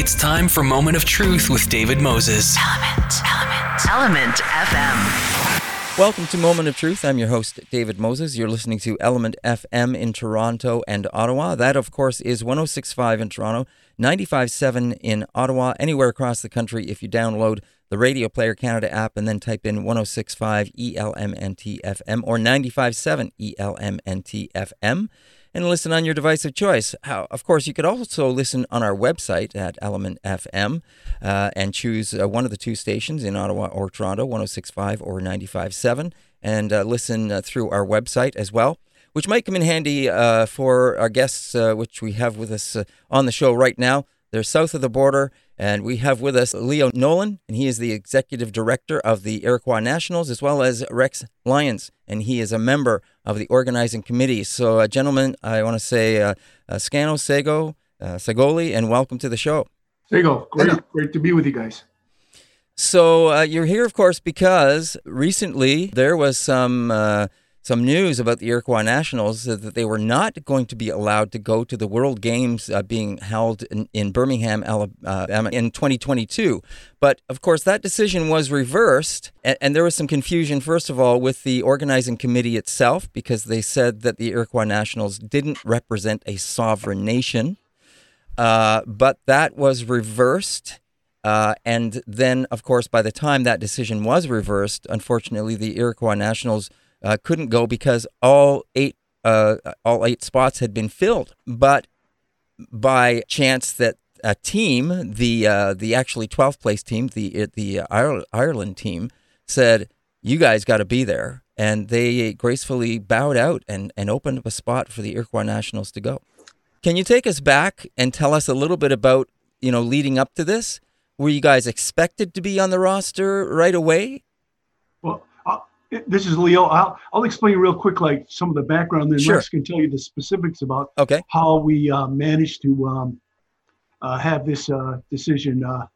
It's time for Moment of Truth with David Moses. Element, Element, Element FM. Welcome to Moment of Truth. I'm your host, David Moses. You're listening to Element FM in Toronto and Ottawa. That, of course, is 1065 in Toronto, 95.7 in Ottawa, anywhere across the country if you download the Radio Player Canada app and then type in 1065 ELMNT FM or 95.7 ELMNT FM and listen on your device of choice. How, of course, you could also listen on our website at Element FM uh, and choose uh, one of the two stations in Ottawa or Toronto, 1065 or 95.7, and uh, listen uh, through our website as well. Which might come in handy uh, for our guests, uh, which we have with us on the show right now. They're south of the border, and we have with us Leo Nolan, and he is the executive director of the Iroquois Nationals, as well as Rex Lyons, and he is a member of the organizing committee. So, uh, gentlemen, I want to say uh, uh, Scano, Sego, uh, Segoli, and welcome to the show. Sego, great, great to be with you guys. So, uh, you're here, of course, because recently there was some uh, some news about the Iroquois Nationals that they were not going to be allowed to go to the World Games uh, being held in, in Birmingham, Alabama in 2022. But of course, that decision was reversed, and, and, there was some confusion, first of all, with the organizing committee itself, because they said that the Iroquois Nationals didn't represent a sovereign nation. Uh, but that was reversed. Uh, and then, of course, by the time that decision was reversed, unfortunately, the Iroquois Nationals uh, couldn't go because all eight uh, all eight spots had been filled. But by chance that a team, the uh, the actually 12th place team, the the Ireland team, said, "You guys got to be there," and they gracefully bowed out and and opened up a spot for the Iroquois Nationals to go. Can you take us back and tell us a little bit about you know leading up to this? Were you guys expected to be on the roster right away? This is Leo. I'll I'll explain real quick, like some of the background, then sure. Rex can tell you the specifics about okay. how we uh, managed to um, uh, have this uh, decision uh,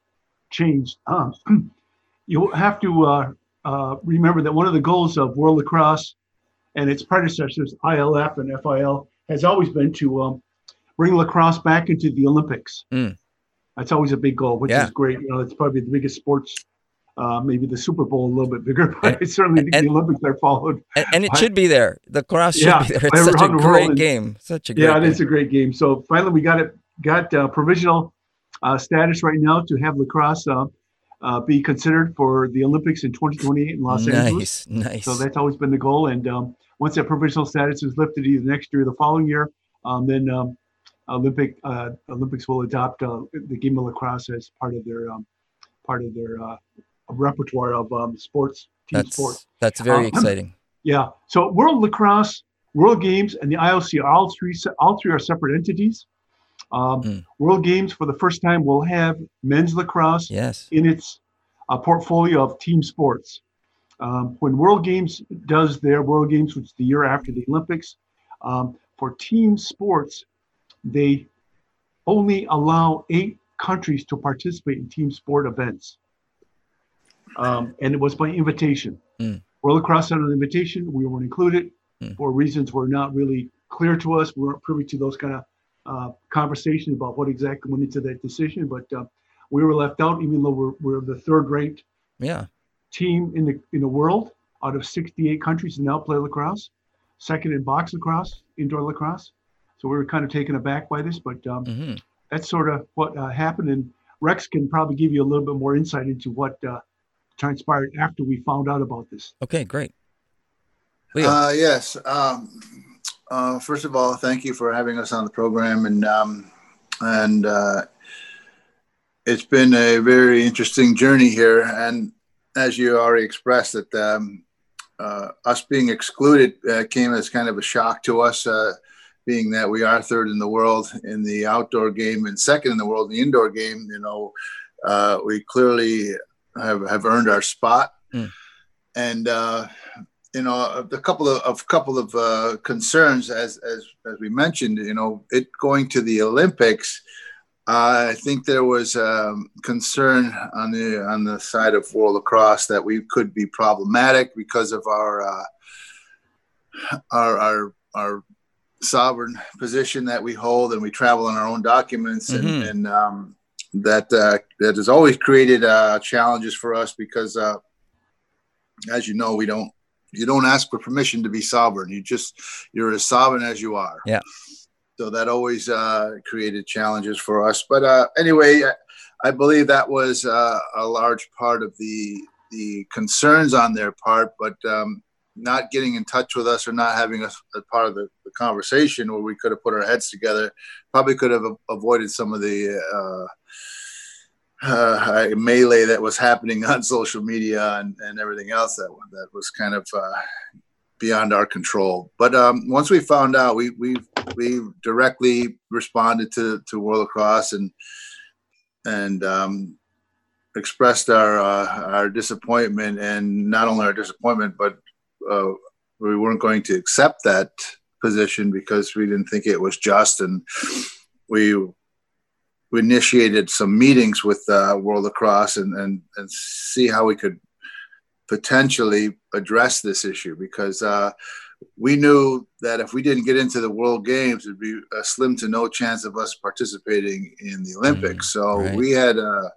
changed. Um, you have to uh, uh, remember that one of the goals of World Lacrosse and its predecessors, ILF and FIL, has always been to um, bring lacrosse back into the Olympics. Mm. That's always a big goal, which yeah. is great. You know, it's probably the biggest sports uh, maybe the Super Bowl a little bit bigger, but I certainly think and, the Olympics are followed. And, and it should be there. Lacrosse should yeah, be there. It's such a great game. Such a great yeah, it is a great game. So finally, we got it got uh, provisional uh, status right now to have lacrosse uh, uh, be considered for the Olympics in 2028 in Los nice, Angeles. Nice, nice. So that's always been the goal. And um, once that provisional status is lifted, either next year or the following year, um, then um, Olympic uh, Olympics will adopt the game of lacrosse as part of their um, part of their repertoire of um, sports, team that's, sports. That's very um, exciting. Yeah. So World Lacrosse, World Games, and the IOC all three all three are separate entities. Um, mm. World Games for the first time will have men's lacrosse yes. in its uh, portfolio of team sports. Um, when World Games does their World Games, which is the year after the Olympics, um, for team sports, they only allow eight countries to participate in team sport events um, and it was by invitation. Mm. World Lacrosse sent an invitation. We weren't included mm. for reasons were not really clear to us. We weren't privy to those kind of uh, conversations about what exactly went into that decision, but uh, we were left out, even though we're, we're the third ranked yeah. team in the in the world out of 68 countries that now play lacrosse, second in box lacrosse, indoor lacrosse. So we were kind of taken aback by this, but um, mm-hmm. that's sort of what uh, happened. And Rex can probably give you a little bit more insight into what uh, transpired after we found out about this. Okay, great. Uh, yes. Um, uh, first of all, thank you for having us on the program, and um, and uh, it's been a very interesting journey here. And as you already expressed, that um, uh, us being excluded uh, came as kind of a shock to us, uh, being that we are third in the world in the outdoor game and second in the world in the indoor game. You know, uh, we clearly have, have earned our spot. Mm. And, uh, you know, a couple of, a couple of uh, concerns, as, as, as we mentioned, you know, it going to the Olympics, uh, I think there was um, concern on the on the side of World Lacrosse that we could be problematic because of our uh, our, our our sovereign position that we hold, and we travel on our own documents, mm-hmm. and, and um, that uh, that has always created uh, challenges for us because, uh, as you know, we don't you don't ask for permission to be sovereign. You just you're as sovereign as you are. Yeah. So that always uh, created challenges for us. But uh, anyway, I, believe that was uh, a large part of the the concerns on their part. But um, not getting in touch with us or not having us as part of the, the, conversation where we could have put our heads together probably could have avoided some of the uh, uh, melee that was happening on social media and, and everything else that that was kind of uh, beyond our control. But um, once we found out, we we we directly responded to to World Lacrosse and and um, expressed our uh, our disappointment and not only our disappointment but uh, we weren't going to accept that position because we didn't think it was just, and we we initiated some meetings with uh, World Lacrosse and, and and see how we could potentially address this issue because uh, we knew that if we didn't get into the World Games, it'd be a slim to no chance of us participating in the Olympics. Mm, so right. we had a,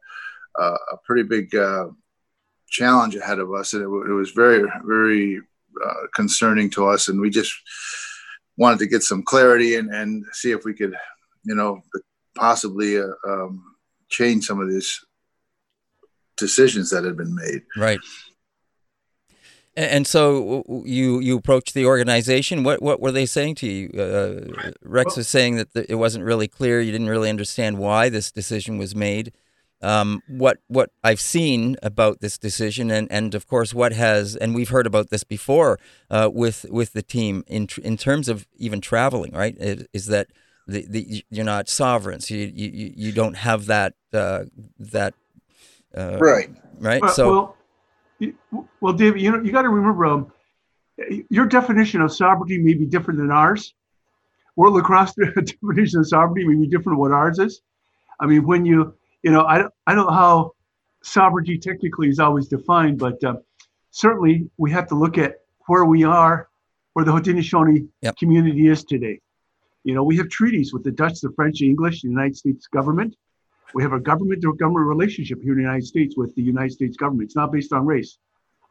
a, a pretty big uh, challenge ahead of us, and it, it was very, very uh, concerning to us, and we just wanted to get some clarity and, and see if we could, you know, possibly uh, um, change some of these decisions that had been made. Right. And so you you approached the organization. What what were they saying to you? Uh, Rex was saying that it wasn't really clear. You didn't really understand why this decision was made um, what what I've seen about this decision, and, and of course what has, and we've heard about this before uh, with with the team in in terms of even traveling, right? Is that the, the you're not sovereign, so you you, you don't have that uh, that uh, right right. Well, so well, you, well, David, you know you got to remember um, your definition of sovereignty may be different than ours. World lacrosse definition of sovereignty may be different than what ours is. I mean, when you you know, I I don't know how sovereignty technically is always defined, but uh, certainly we have to look at where we are, where the Haudenosaunee yep. community is today. You know, we have treaties with the Dutch, the French, the English, the United States government. We have a government to government relationship here in the United States with the United States government. It's not based on race.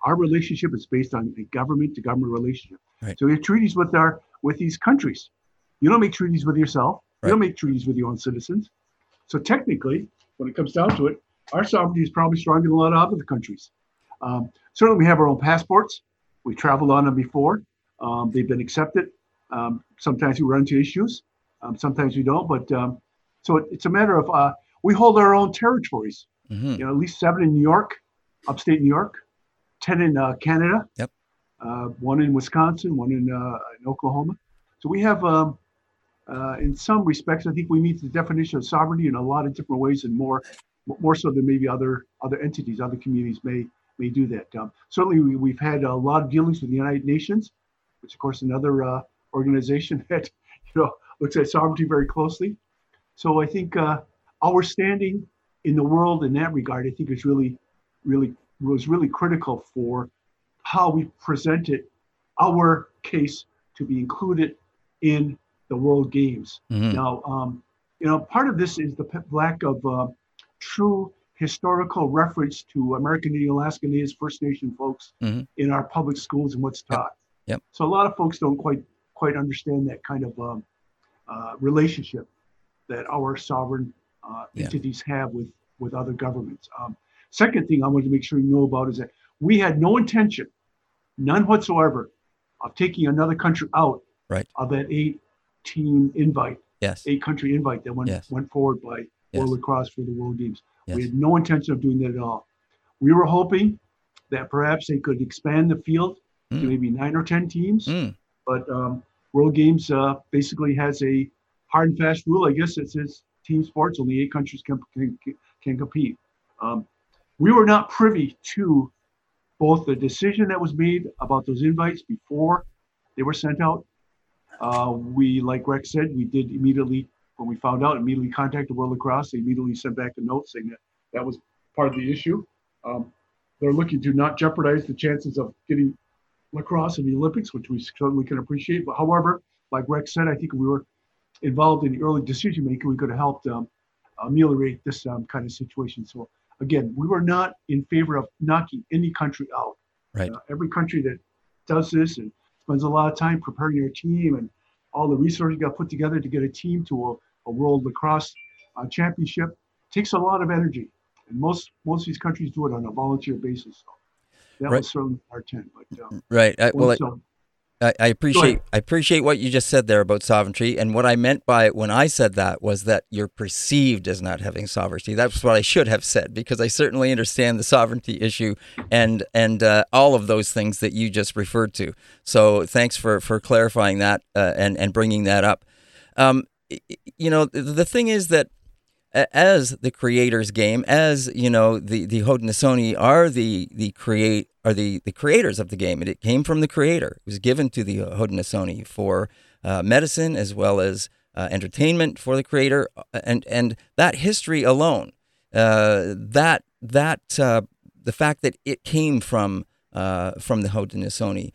Our relationship is based on a government to government relationship. Right. So we have treaties with our with these countries. You don't make treaties with yourself. Right. You don't make treaties with your own citizens. So technically, when it comes down to it, our sovereignty is probably stronger than a lot of other countries. Um, certainly, we have our own passports. We traveled on them before. Um, they've been accepted. Um, sometimes we run into issues. Um, sometimes we don't. But um, so it, it's a matter of uh, we hold our own territories. Mm-hmm. You know, at least seven in New York, upstate New York, ten in uh, Canada. Yep. Uh, one in Wisconsin, one in, uh, in Oklahoma. So we have um, uh, in some respects, I think we meet the definition of sovereignty in a lot of different ways, and more, more so than maybe other other entities, other communities may may do that. Um, certainly, we, have had a lot of dealings with the United Nations, which of course another uh, organization that you know looks at sovereignty very closely. So I think uh, our standing in the world in that regard, I think, is really, really was really critical for how we presented our case to be included in the World Games. Mm-hmm. Now, um, you know, part of this is the lack of uh, true historical reference to American Indian, Alaska Natives, First Nation folks mm-hmm. in our public schools and what's taught. Yep. yep. So a lot of folks don't quite quite understand that kind of um, uh, relationship that our sovereign uh, yeah. entities have with with other governments. Um, second thing I wanted to make sure you know about is that we had no intention, none whatsoever, of taking another country out right. of that eight team invite, yes, eight country invite that went yes. went forward by yes. World Lacrosse for the World Games. Yes. We had no intention of doing that at all. We were hoping that perhaps they could expand the field mm. to maybe nine or ten teams, mm. But um, World Games uh, basically has a hard and fast rule. I guess it says team sports only eight countries can can, can compete. Um, we were not privy to both the decision that was made about those invites before they were sent out uh, we, like Rex said, we did immediately, when we found out, immediately contacted World Lacrosse. They immediately sent back a note saying that that was part of the issue. Um, they're looking to not jeopardize the chances of getting lacrosse in the Olympics, which we certainly can appreciate. But however, like Rex said, I think we were involved in the early decision making. We could have helped um, ameliorate this um, kind of situation. So again, we were not in favor of knocking any country out. Right. Uh, every country that does this and spends a lot of time preparing your team and all the resources got put together to get a team to a, a world lacrosse uh, championship takes a lot of energy. And most most of these countries do it on a volunteer basis. So that right. was certainly our intent. But uh, right. I, well, I, I appreciate I appreciate what you just said there about sovereignty, and what I meant by it when I said that was that you're perceived as not having sovereignty. That's what I should have said because I certainly understand the sovereignty issue and and uh, all of those things that you just referred to. So thanks for for clarifying that uh, and and bringing that up. Um, you know, the thing is that as the creators game, as you know, the the Haudenosaunee are the the create are the the creators of the game, and it came from the creator. It was given to the Haudenosaunee for uh, medicine as well as uh, entertainment for the creator, uh, and and that history alone, uh, that that uh, the fact that it came from uh, from the Haudenosaunee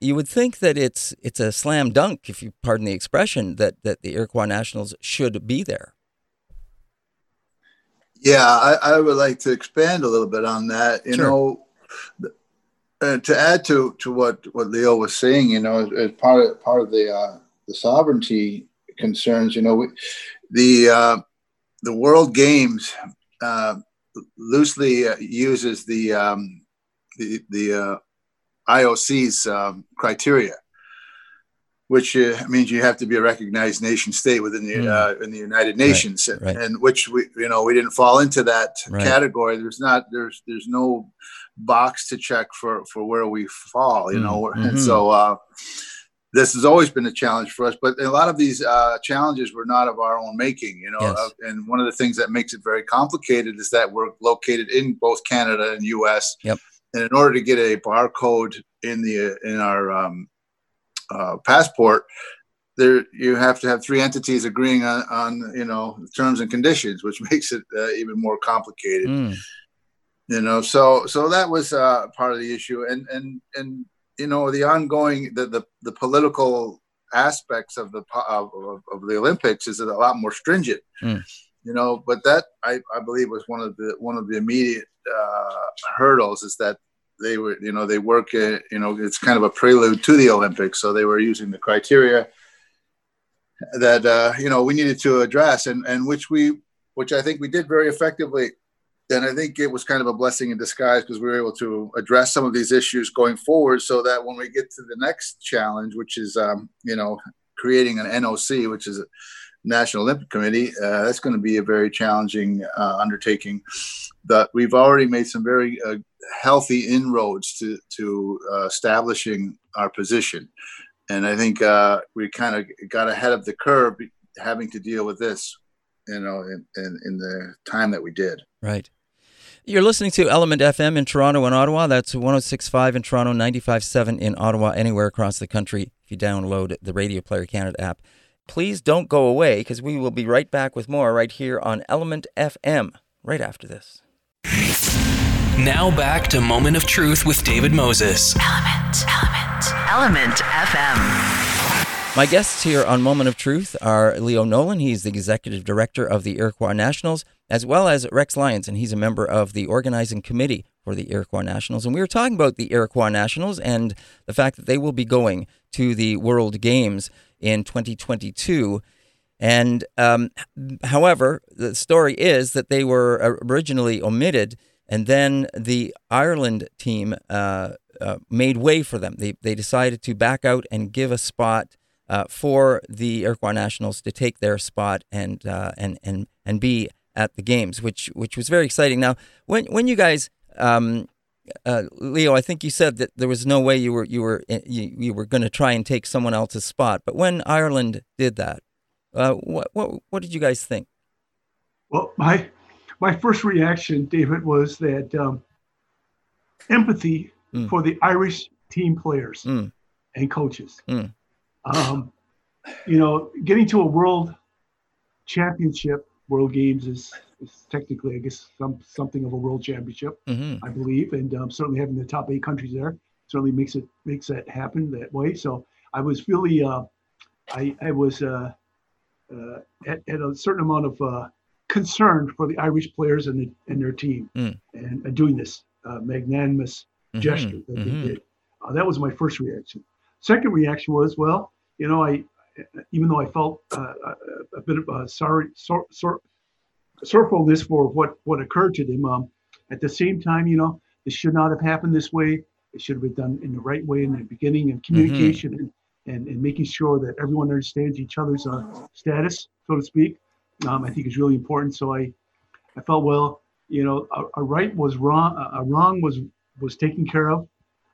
you would think that it's it's a slam dunk, if you pardon the expression, that that the Iroquois Nationals should be there. Yeah, I, I, would like to expand a little bit on that. You sure. know, uh, to add to to what what Leo was saying, you know, as, part of part of the uh, the sovereignty concerns, you know, we, the uh, the World Games uh, loosely uh, uses the um, the the uh, IOC's um, criteria which uh, means you have to be a recognized nation state within the mm. uh, in the United Nations, right, right. and which we you know we didn't fall into that right. category. There's not there's there's no box to check for for where we fall, you mm. know, mm-hmm. and so. Uh, this has always been a challenge for us, but a lot of these uh, challenges were not of our own making, you know. Yes. Uh, and one of the things that makes it very complicated is that we're located in both Canada and U.S. Yep. And in order to get a barcode in the in our um, uh, passport, there you have to have three entities agreeing on, on you know terms and conditions, which makes it uh, even more complicated. Mm. You know, so so that was uh, part of the issue, and and and you know the ongoing the the, the political aspects of the of, of, the Olympics is a lot more stringent. Mm. You know, but that I, I believe was one of the one of the immediate uh, hurdles is that they were, you know, they work, at, you know, it's kind of a prelude to the Olympics. So they were using the criteria that, uh, you know, we needed to address and, and which we, which I think we did very effectively. And I think it was kind of a blessing in disguise because we were able to address some of these issues going forward so that when we get to the next challenge, which is, um, you know, creating an NOC, which is National Olympic Committee, uh, that's going to be a very challenging uh, undertaking. That we've already made some very uh, healthy inroads to to uh, establishing our position, and I think uh, we kind of got ahead of the curve, having to deal with this, you know, in, in, in the time that we did. Right. You're listening to Element FM in Toronto and Ottawa. That's 1065 in Toronto, 957 in Ottawa, anywhere across the country if you download the Radio Player Canada app. Please don't go away because we will be right back with more right here on Element FM right after this. Now back to Moment of Truth with David Moses. Element, Element, Element FM. My guests here on Moment of Truth are Leo Nolan. He's the executive director of the Iroquois Nationals, as well as Rex Lyons, and he's a member of the organizing committee for the Iroquois Nationals. And we were talking about the Iroquois Nationals and the fact that they will be going to the World Games in 2022. And um, however, the story is that they were originally omitted and then the Ireland team uh, uh, made way for them. They, they decided to back out and give a spot uh, for the Iroquois Nationals to take their spot and, uh, and, and, and be at the games, which, which was very exciting. Now, when, when you guys, um, uh, Leo, I think you said that there was no way you were, you were, uh, you, you were going to try and take someone else's spot. But when Ireland did that, what, what, what did you guys think? Well, my my first reaction, David, was that um, empathy mm. for the Irish team players mm. and coaches. Mm. Um, you know, getting to a world championship, world games is, is technically, I guess, some something of a world championship, mm-hmm. I believe, and um, certainly having the top eight countries there certainly makes it makes that happen that way. So I was really, uh, I I was uh, uh, at, at, a certain amount of uh, concerned for the Irish players and, the, and their team mm. and, and, doing this uh, magnanimous mm-hmm. gesture that mm-hmm. they did. Uh, that was my first reaction. Second reaction was, well, you know, I even though I felt uh, a, a, bit of a sorry, sor, sor, sorrowfulness for what what occurred to them. Um, at the same time, you know, this should not have happened this way. It should have been done in the right way in the beginning and communication mm-hmm. and, and, and making sure that everyone understands each other's uh, status, so to speak. Um, I think is really important. So I, I felt well, you know, a, a right was wrong, a, a wrong was was taken care of.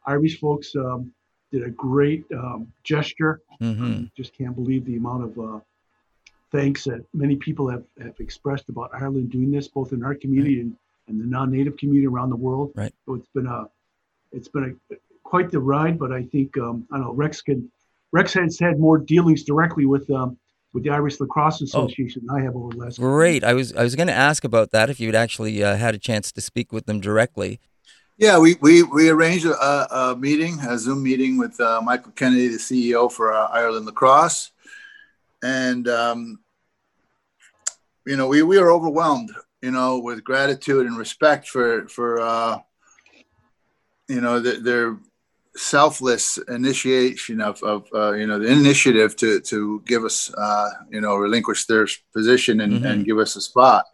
Irish folks um, did a great um, gesture. Mm-hmm. just can't believe the amount of uh, thanks that many people have, have expressed about Ireland doing this, both in our community right. and, and the non-native community around the world. Right. So it's been a it's been a quite the ride, but I think um, I don't know Rex can Rex has had more dealings directly with um, with the Irish Lacrosse oh. Association oh, I have over the last. Great. I was I was going to ask about that if you'd actually uh, had a chance to speak with them directly. Yeah, we we, we arranged a, a meeting, a Zoom meeting with uh, Michael Kennedy, the CEO for uh, Ireland Lacrosse, and um, you know we we are overwhelmed, you know, with gratitude and respect for for uh, you know the, their selfless initiation of, of uh, you know the initiative to to give us uh, you know relinquish their position and, mm-hmm. and give us a spot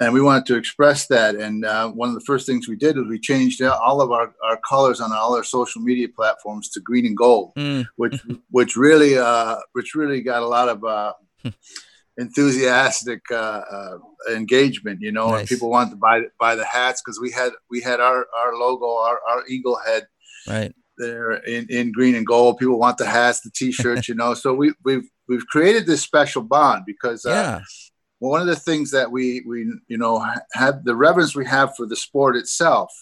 and we wanted to express that and uh, one of the first things we did was we changed all of our, our colors on all our social media platforms to green and gold mm. which which really uh, which really got a lot of uh, enthusiastic uh, uh, engagement you know nice. and people wanted to buy buy the hats because we had we had our our logo our, our eagle head right there in, in green and gold. People want the hats, the t-shirts, you know. So we we've we've created this special bond because uh, yeah. one of the things that we we you know have the reverence we have for the sport itself.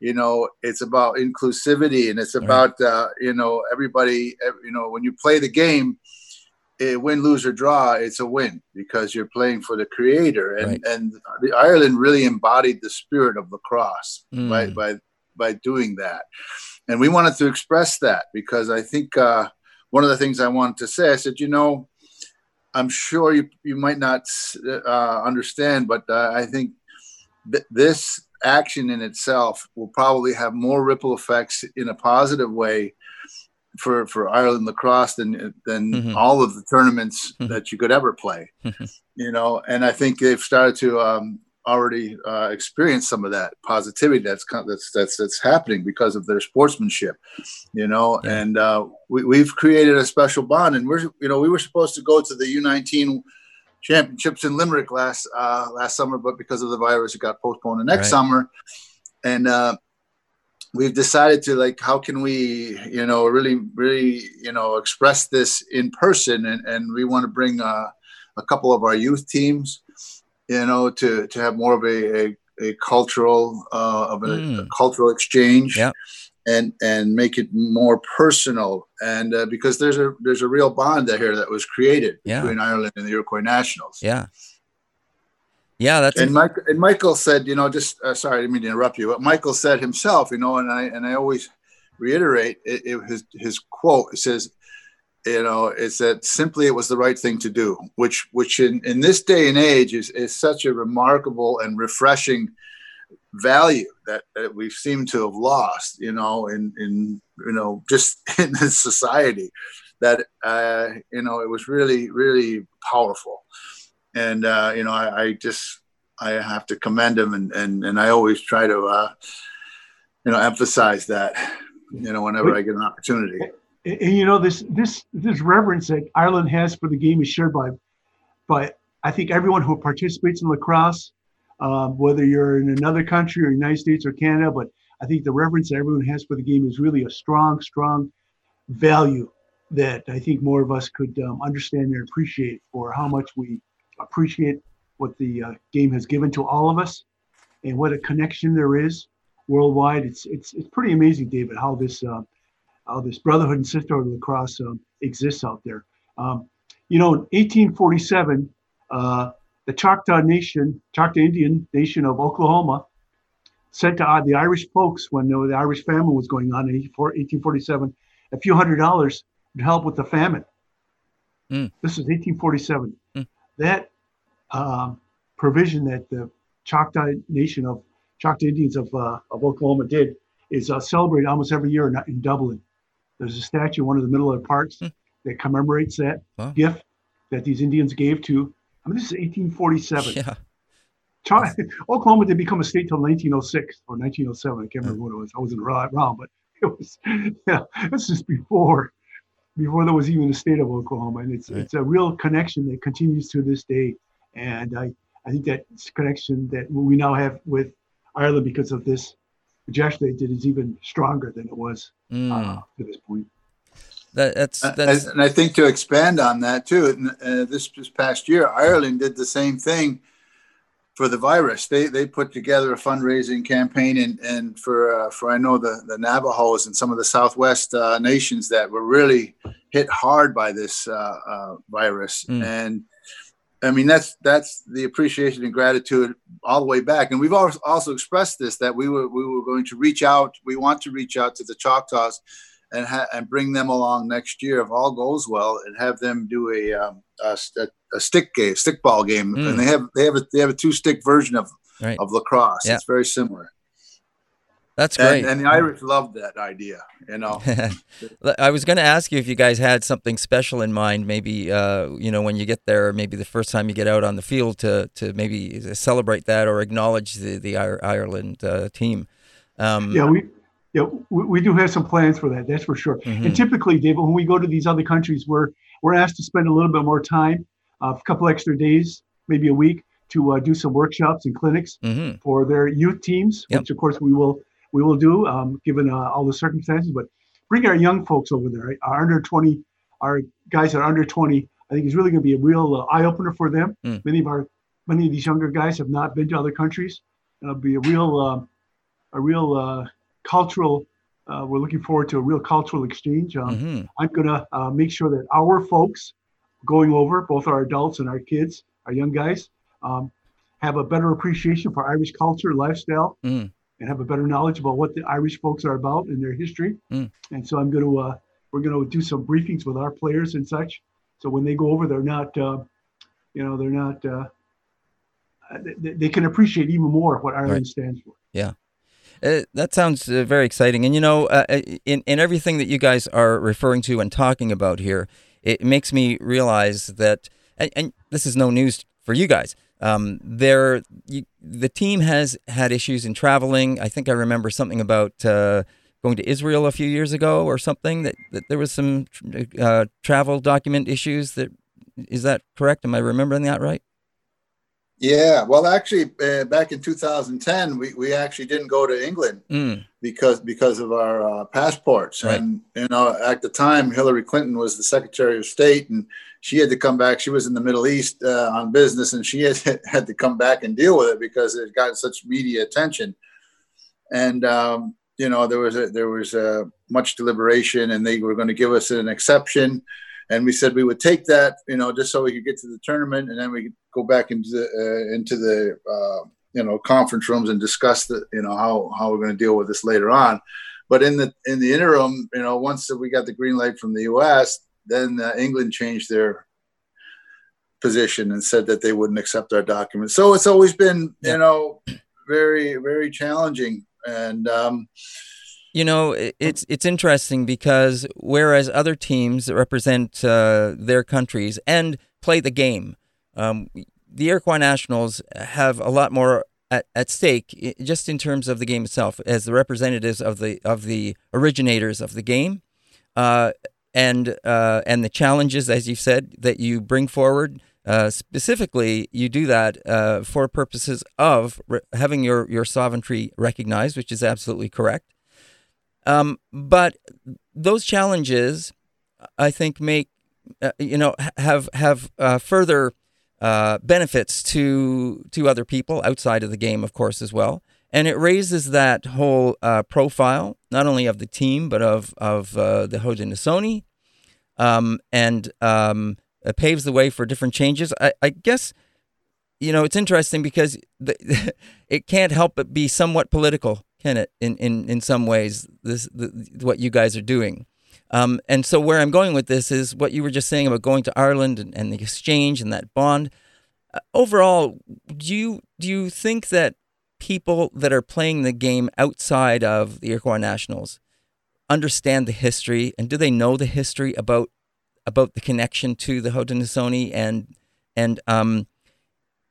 You know, it's about inclusivity and it's about right. uh, you know everybody. You know, when you play the game, it, win, lose or draw, it's a win because you're playing for the creator. And right. and the Ireland really embodied the spirit of lacrosse mm. by by by doing that and we wanted to express that because I think uh, one of the things I wanted to say, I said, you know, I'm sure you you might not uh, understand, but uh, I think th- this action in itself will probably have more ripple effects in a positive way for for Ireland lacrosse than than mm-hmm. all of the tournaments mm-hmm. that you could ever play. Mm-hmm. You know, and I think they've started to um, already uh, experienced some of that positivity that's that's that's that's happening because of their sportsmanship, you know. Yeah. And uh, we, have created a special bond, and we're you know we were supposed to go to the U19 championships in Limerick last uh, last summer, but because of the virus, it got postponed to next right. summer. And uh, we've decided to like, how can we, you know, really, really, you know, express this in person, and and we want to bring uh, a couple of our youth teams you know, to to have more of a a, a cultural uh, of a, mm. a, cultural exchange. Yeah. And, and make it more personal, and uh, because there's a there's a real bond here that was created yeah. between Ireland and the Iroquois Nationals. Yeah, yeah, that's and Mike and Michael said, you know, just uh, sorry, I didn't mean to interrupt you, but Michael said himself, you know, and I and I always reiterate it, it, his his quote. It says, you know it's that simply it was the right thing to do which which in, in this day and age is, is such a remarkable and refreshing value that, that we seem to have lost you know in in you know just in this society that uh, you know it was really really powerful and uh, you know I, I, just I have to commend him and and, and I always try to uh, you know emphasize that you know whenever I get an opportunity and, and, you know this this this reverence that Ireland has for the game is shared by by I think everyone who participates in lacrosse, um, whether you're in another country or United States or Canada. But I think the reverence that everyone has for the game is really a strong, strong value that I think more of us could um, understand and appreciate for how much we appreciate what the uh, game has given to all of us and what a connection there is worldwide. It's it's it's pretty amazing, David, how this uh, how this brotherhood and sisterhood of lacrosse um, exists out there. Um, you know, in 1847, uh, the Choctaw Nation, Choctaw Indian Nation of Oklahoma, sent to uh, the Irish folks when the Irish famine was going on in 1847 a few hundred dollars to help with the famine. Mm. This is 1847. Mm. That um, provision that the Choctaw Nation of Choctaw Indians of, uh, of Oklahoma did is uh, celebrated almost every year in, in, Dublin. There's a statue in one of the middle of the parks hmm. that commemorates that wow. gift that these Indians gave to. I mean, this is 1847. Yeah. Oklahoma didn't become a state till 1906 or 1907. I can't remember what it was. I wasn't around, but it was. Yeah, this is before before there was even a state of Oklahoma, and it's right. it's a real connection that continues to this day. And I I think that connection that we now have with Ireland because of this gesture they did is even stronger than it was mm. uh, to this point. That, that's, that's... and I think to expand on that too, uh, this, this past year, Ireland did the same thing for the virus. They they put together a fundraising campaign and and for uh, for I know the the Navajos and some of the Southwest uh, nations that were really hit hard by this uh, uh virus. Mm. And I mean that's that's the appreciation and gratitude all the way back. And we've also expressed this that we were we were going to reach out. We want to reach out to the Choctaws and ha- and bring them along next year if all goes well, and have them do a um, a, a, stick game, stickball game, mm. and they have they have a they have a two stick version of right. of lacrosse. Yeah. It's very similar. That's great. And, and, the Irish loved that idea, you know. I was going to ask you if you guys had something special in mind, maybe, uh, you know, when you get there, maybe the first time you get out on the field to, to maybe celebrate that or acknowledge the, the Ireland uh, team. Um, yeah, we, yeah, we, we, do have some plans for that. That's for sure. Mm-hmm. And typically, David, when we go to these other countries, we're we're asked to spend a little bit more time, uh, a couple extra days, maybe a week, to uh, do some workshops and clinics mm-hmm. for their youth teams, yep. which of course we will we will do, um, given uh, all the circumstances. But bring our young folks over there, our under twenty, our guys that are under twenty. I think is really going to be a real uh, eye opener for them. Mm. Many of our many of these younger guys have not been to other countries. It'll be a real um, a real uh, cultural. Uh, we're looking forward to a real cultural exchange. Um, mm-hmm. I'm going to uh, make sure that our folks going over, both our adults and our kids, our young guys, um, have a better appreciation for Irish culture, lifestyle, mm. And have a better knowledge about what the Irish folks are about and their history. Mm. And so I'm going to uh, we're going to do some briefings with our players and such. So when they go over, they're not, uh, you know, they're not. Uh, they, they, can appreciate even more what Ireland right. stands for. Yeah. Uh, that sounds uh, very exciting. And you know, uh, uh, in in everything that you guys are referring to and talking about here, it makes me realize that, and, and this is no news for you guys. Um, there, you, the team has had issues in traveling. I think I remember something about uh, going to Israel a few years ago or something. That, that there was some uh, travel document issues. That is that correct? Am I remembering that right? Yeah, well, actually, uh, back in 2010, we, we actually didn't go to England mm. because because of our uh, passports. Right. And you know, at the time, Hillary Clinton was the Secretary of State, and she had to come back. She was in the Middle East uh, on business, and she had, had to come back and deal with it because it got such media attention. And um, you know, there was a, there was a much deliberation, and they were going to give us an exception and we said we would take that, you know, just so we could get to the tournament, and then we could go back into the uh, into the uh, you know conference rooms and discuss the you know how how we're going to deal with this later on. But in the in the interim, you know, once we got the green light from the U.S., then uh, England changed their position and said that they wouldn't accept our documents. So it's always been, you know, very very challenging and. Um, you know, it's it's interesting because whereas other teams represent uh, their countries and play the game, um, the Iroquois Nationals have a lot more at, at stake just in terms of the game itself as the representatives of the of the originators of the game, uh, and uh, and the challenges, as you said, that you bring forward. Uh, specifically, you do that uh, for purposes of re- having your, your sovereignty recognized, which is absolutely correct. Um, but those challenges, I think, make uh, you know have have uh, further uh, benefits to to other people outside of the game, of course, as well. And it raises that whole uh, profile, not only of the team, but of of uh, the Haudenosaunee, um, and um, it paves the way for different changes. I, I guess you know it's interesting because the, it can't help but be somewhat political In in in some ways, this the, what you guys are doing. Um, and so where I'm going with this is what you were just saying about going to Ireland and, and the exchange and that bond. uh, overall, do you do you think that people that are playing the game outside of the Iroquois Nationals understand the history, and do they know the history about about the connection to the Haudenosaunee and and um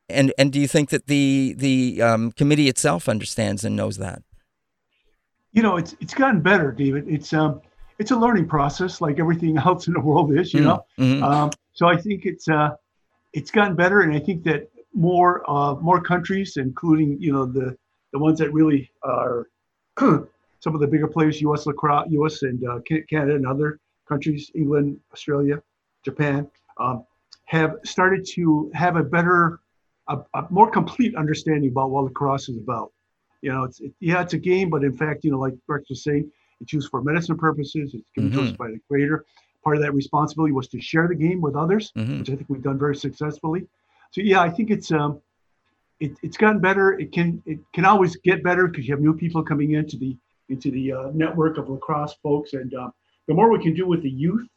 and and do you think that the the um, committee itself understands and knows that? You know, it's it's gotten better, David. It's um it's a learning process, like everything else in the world is. You mm, know, mm-hmm. um, so I think it's uh it's gotten better, and I think that more uh more countries, including you know the the ones that really are some of the bigger players, U.S. lacrosse, U.S. and uh, Canada and other countries, England, Australia, Japan, um, have started to have a better a, a, more complete understanding about what lacrosse is about. You know, it's it, yeah, it's a game, but in fact, you know, like Rex was saying, it's used for medicine purposes. It's given mm-hmm. to us mm-hmm. by the creator. Part of that responsibility was to share the game with others, mm-hmm. which I think we've done very successfully. So yeah, I think it's um, it, it's gotten better. It can it can always get better because you have new people coming into the into the uh, network of lacrosse folks, and uh, the more we can do with the youth,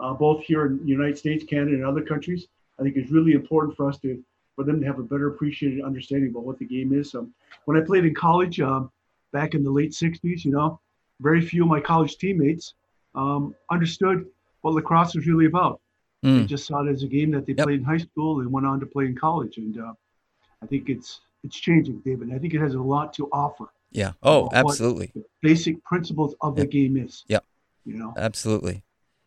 uh, both here in the United States, Canada, and other countries, I think is really important for us to for them to have a better appreciated understanding about what the game is. Um, when I played in college um, back in the late 60s, you know, very few of my college teammates um, understood what lacrosse was really about. Mm. They just saw it as a game that they yep. played in high school and went on to play in college. And uh, I think it's it's changing, David. I think it has a lot to offer. Yeah. Oh, absolutely. basic principles of yep. the game is. Yeah. You know. Absolutely.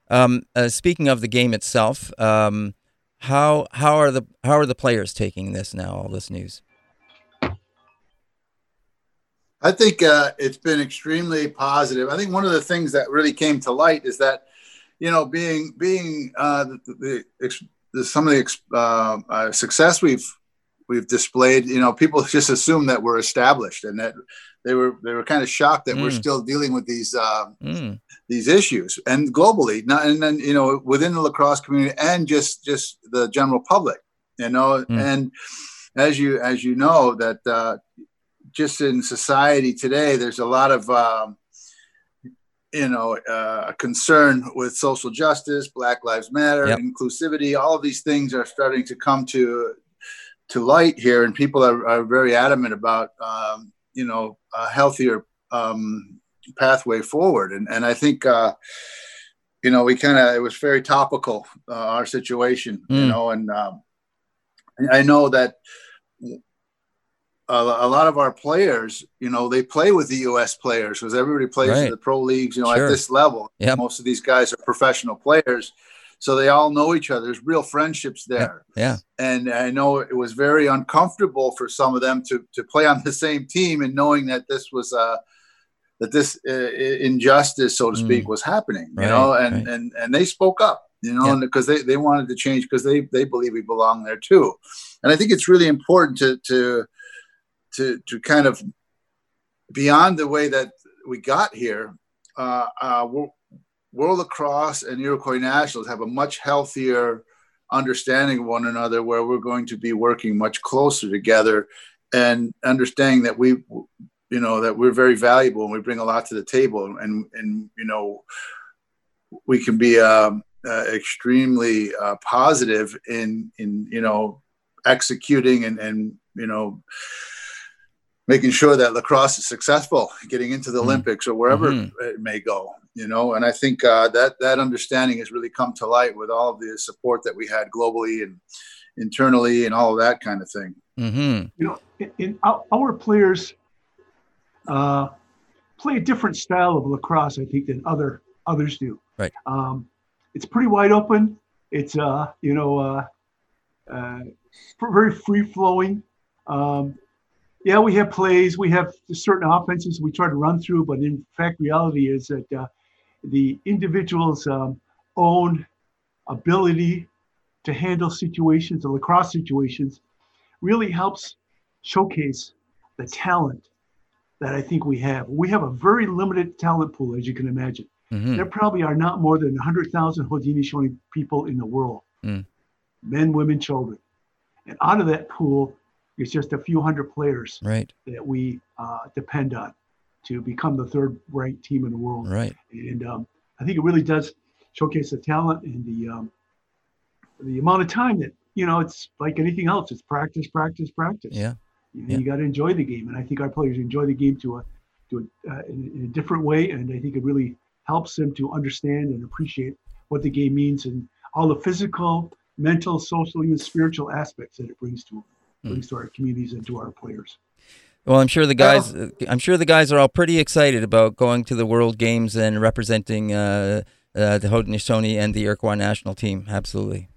Um, uh, speaking of the game itself, um, how how are the how are the players taking this now? All this news. I think uh, it's been extremely positive. I think one of the things that really came to light is that, you know, being being uh, the, the, the, some of the uh, uh, success we've we've displayed, you know, people just assume that we're established and that they were they were kind of shocked that mm. we're still dealing with these uh, mm. these issues and globally, not and then you know within the lacrosse community and just just the general public, you know. Mm. And as you as you know that uh, just in society today, there's a lot of um, you know uh, concern with social justice, Black Lives Matter, yep. inclusivity. All of these things are starting to come to to light here, and people are, are very adamant about um, you know a healthier um, pathway forward. And and I think uh, you know we kind of it was very topical uh, our situation, mm. you know, and um, I know that. A, a, lot of our players, you know, they play with the U.S. players because everybody plays right. in the pro leagues. You know, sure. at this level, yep. most of these guys are professional players, so they all know each other. There's real friendships there. Yeah. And I know it was very uncomfortable for some of them to to play on the same team and knowing that this was uh that this uh, injustice, so to speak, mm. was happening. You right, know, and right. and and they spoke up. You know, because they, they wanted to change because they they believe we belong there too. And I think it's really important to to to to kind of beyond the way that we got here. Uh, uh, World Lacrosse and Iroquois Nationals have a much healthier understanding of one another where we're going to be working much closer together and understanding that we you know that we're very valuable and we bring a lot to the table and and you know we can be um, uh, extremely uh, positive in in you know executing and and you know making sure that lacrosse is successful getting into the mm-hmm. olympics or wherever mm-hmm. it may go you know and i think uh, that that understanding has really come to light with all of the support that we had globally and internally and all of that kind of thing. Mm-hmm. you know in, in our players uh, play a different style of lacrosse i think than other others do. Right. Um, it's pretty wide open. It's uh you know uh, uh very free flowing um, yeah, we have plays, we have certain offenses we try to run through, but in fact, reality is that uh, the individual's um, own ability to handle situations, the lacrosse situations, really helps showcase the talent that I think we have. We have a very limited talent pool, as you can imagine. Mm-hmm. There probably are not more than 100,000 Houdini Haudenosaunee people in the world mm. men, women, children. And out of that pool, it's just a few hundred players right. that we uh, depend on to become the third ranked team in the world. Right. And um, I think it really does showcase the talent and the um, the amount of time that you know, it's like anything else. It's practice, practice, practice. Yeah. You, yeah. you got to enjoy the game, and I think our players enjoy the game to a, to a, uh, in, in, a different way, and I think it really helps them to understand and appreciate what the game means and all the physical, mental, social, even spiritual aspects that it brings to brings to our communities and to our players. Well, I'm sure the guys. Well, I'm sure the guys are all pretty excited about going to the World Games and representing uh, uh, the Haudenosaunee and the Iroquois national team. Absolutely.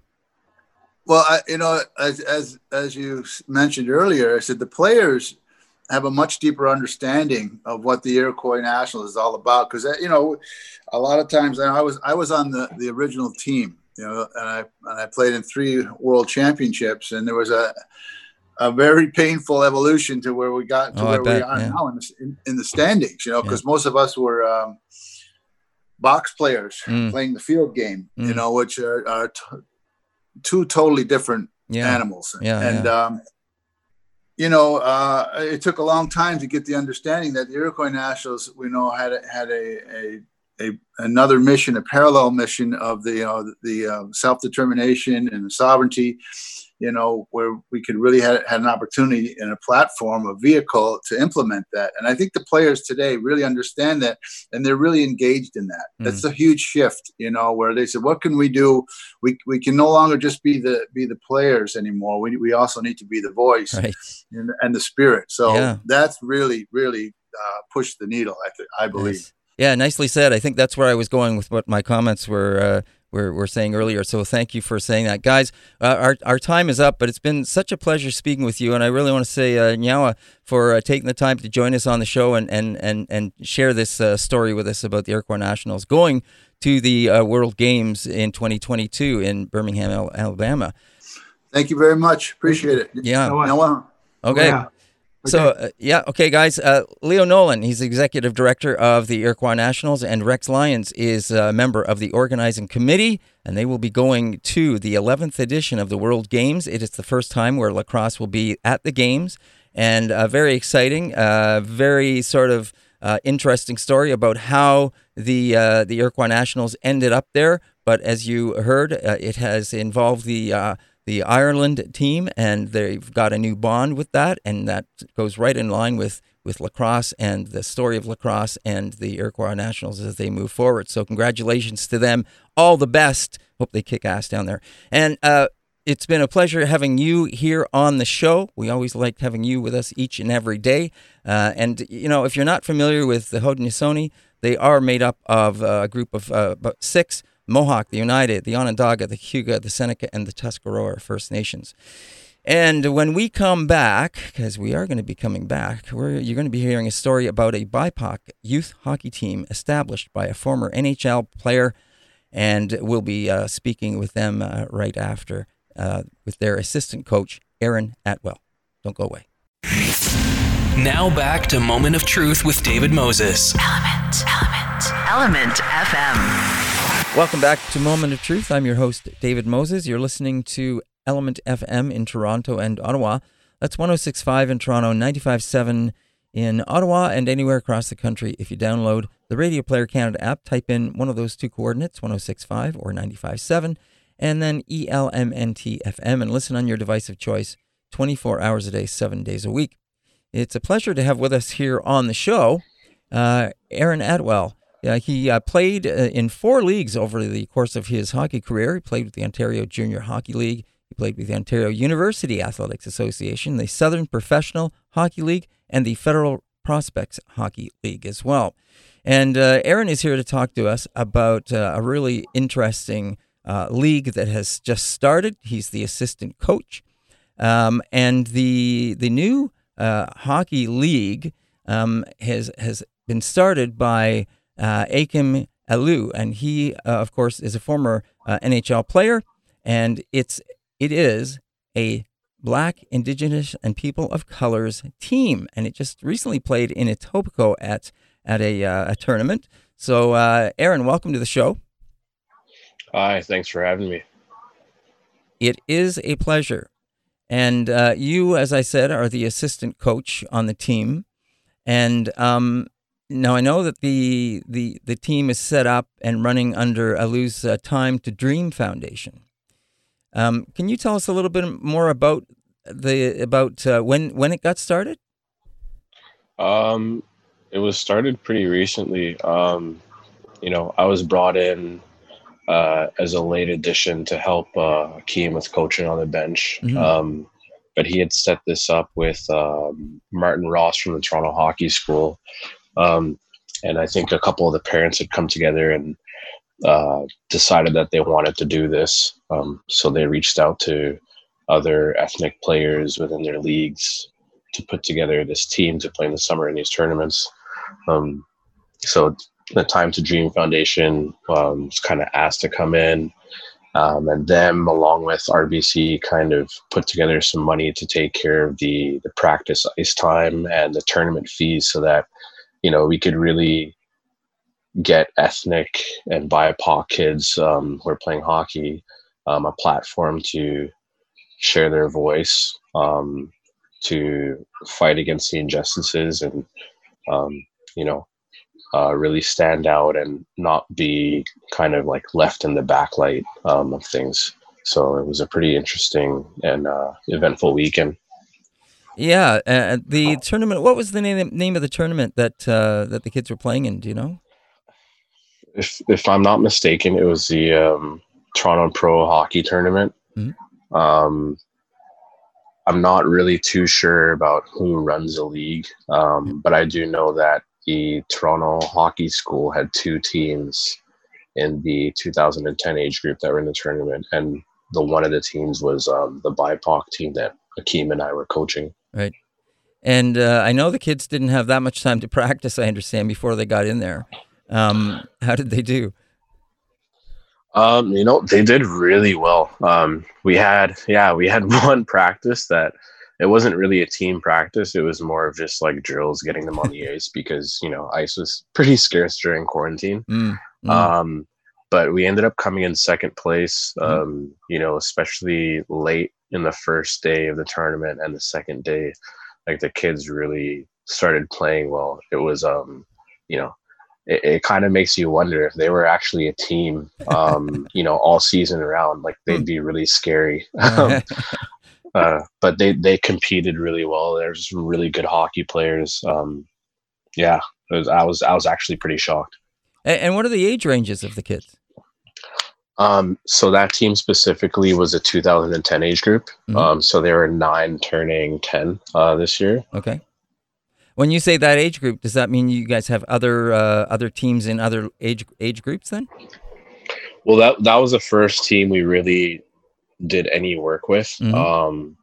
Well, I, you know, as as as you mentioned earlier, I said the players have a much deeper understanding of what the Iroquois National is all about. Because you know, a lot of times I was I was on the the original team, you know, and I and I played in three World Championships, and there was a a very painful evolution to where we got to oh, where bet, we are yeah. now in the, in, in, the standings. You know, because yeah. most of us were. Um, box players mm. playing the field game, mm. you know, which are, are t- two totally different yeah. animals. And. Um, you know, uh, it took a long time to get the understanding that the Iroquois Nationals, we know, had a, had a, a, a another mission, a parallel mission of the the, the uh, self determination and the sovereignty you know, where we could really had, had an opportunity in a platform, a vehicle to implement that. And I think the players today really understand that and they're really engaged in that. Mm. That's a huge shift, you know, where they said, what can we do? We, we can no longer just be the, be the players anymore. We, we also need to be the voice right. and, and, the spirit. So yeah. that's really, really uh, pushed the needle, I, th- I believe. Yeah, nicely said. I think that's where I was going with what my comments were. Uh, were, were saying earlier. So thank you for saying that. Guys, uh, our, our time is up, but it's been such a pleasure speaking with you. And I really want to say, uh, Nyawa, for uh, taking the time to join us on the show and, and, and, and share this uh, story with us about the Iroquois Nationals going to the uh, World Games in 2022 in Birmingham, Alabama. Thank you very much. Appreciate it. Yeah. Noah. Okay. Yeah. Okay. So, uh, yeah, okay, guys. Uh, Leo Nolan, he's executive director of the Iroquois Nationals, and Rex Lyons is a member of the organizing committee, and they will be going to the 11th edition of the World Games. It is the first time where lacrosse will be at the Games, and uh, very exciting, uh, very sort of uh, interesting story about how the uh, the Iroquois Nationals ended up there. But as you heard, it has involved the the Ireland team, and they've got a new bond with that, and that goes right in line with with lacrosse and the story of lacrosse and the Iroquois Nationals as they move forward. So congratulations to them. All the best. Hope they kick ass down there. And uh, it's been a pleasure having you here on the show. We always like having you with us each and every day. Uh, and, you know, if you're not familiar with the Haudenosaunee, they are made up of a group of uh, about six Mohawk, the Oneida, the Onondaga, the Cayuga, the Seneca, and the Tuscarora First Nations. And when we come back, because we are going to be coming back, you're going to be hearing a story about a BIPOC youth hockey team established by a former NHL player, and we'll be uh, speaking with them uh, right after uh, with their assistant coach, Aaron Atwell. Don't go away. Now back to Moment of Truth with David Moses. Element, Element, Element FM. Welcome back to Moment of Truth. I'm your host, David Moses. You're listening to Element FM in Toronto and Ottawa. That's 1065 in Toronto, 957 in Ottawa, and anywhere across the country. If you download the Radio Player Canada app, type in one of those two coordinates, 1065 or 957, and then ELMNT FM, and listen on your device of choice 24 hours a day, seven days a week. It's a pleasure to have with us here on the show uh, Aaron Atwell. Yeah, he uh, played uh, in four leagues over the course of his hockey career. He played with the Ontario Junior Hockey League. He played with the Ontario University Athletics Association, the Southern Professional Hockey League, and the Federal Prospects Hockey League as well. And uh, Aaron is here to talk to us about uh, a really interesting uh, league that has just started. He's the assistant coach, um, and the the new uh, hockey league um, has has been started by uh, Akim Aliu, and he, uh, of course, is a former uh, NHL player, and it's it is a Black, Indigenous, and People of Colors team, and it just recently played in Etobicoke at at a, uh, a tournament. So, uh, Aaron, welcome to the show. Hi, thanks for having me. It is a pleasure. And uh, you, as I said, are the assistant coach on the team. And um, now I know that the the the team is set up and running under Aliu's uh, Time to Dream Foundation. Um, can you tell us a little bit more about the about uh, when when it got started? Um, it was started pretty recently. Um, you know, I was brought in uh, as a late addition to help uh, Keem with coaching on the bench. Mm-hmm. Um, but he had set this up with um, Martin Ross from the Toronto Hockey School. Um, and I think a couple of the parents had come together and uh, decided that they wanted to do this. Um, so they reached out to other ethnic players within their leagues to put together this team to play in the summer in these tournaments. Um, so the Time to Dream Foundation um, was kind of asked to come in, um, and them along with RBC kind of put together some money to take care of the the practice ice time and the tournament fees, so that you know we could really get ethnic and BIPOC kids um, who are playing hockey um, a platform to share their voice, um, to fight against the injustices, and um, you know, uh, really stand out and not be kind of like left in the backlight um, of things. So it was a pretty interesting and uh, eventful weekend. Yeah, uh, the tournament. What was the name name of the tournament that uh, that the kids were playing in? Do you know? If if I'm not mistaken, it was the um, Toronto Pro Hockey Tournament. Mm-hmm. Um, I'm not really too sure about who runs the league, um, but I do know that the Toronto Hockey School had two teams in the 2010 age group that were in the tournament, and the one of the teams was um, the BIPOC team that Akim and I were coaching. Right. And uh, I know the kids didn't have that much time to practice. I understand before they got in there. Um, how did they do? Um, you know, they did really well. Um, we had, yeah, we had one practice that it wasn't really a team practice. It was more of just like drills, getting them on the ice because you know ice was pretty scarce during quarantine. Mm, mm. Um, but we ended up coming in second place. Mm. Um, you know, especially late in the first day of the tournament and the second day, like the kids really started playing well. It was, um, you know, it, it kind of makes you wonder if they were actually a team, um, you know, all season around, like they'd hmm. be really scary. Um, uh, but they they competed really well. There's some really good hockey players. Um, yeah, was, I was I was actually pretty shocked. And, and, what are the age ranges of the kids? Um, so that team specifically was a 2010 age group. Mm-hmm. Um, so they were nine turning 10 uh, this year. Okay. When you say that age group, does that mean you guys have other uh, other teams in other age age groups then? Well, that that was the first team we really did any work with. Mm-hmm. Um,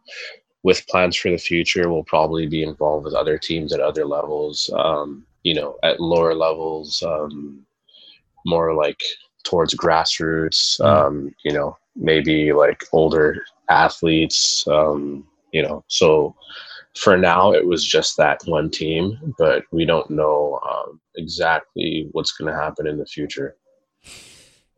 with plans for the future, we'll probably be involved with other teams at other levels. Um, you know, at lower levels, um, more like towards grassroots. Mm-hmm. you know, maybe like older athletes. Um, you know, so for now it was just that one team, but we don't know um, exactly what's going to happen in the future.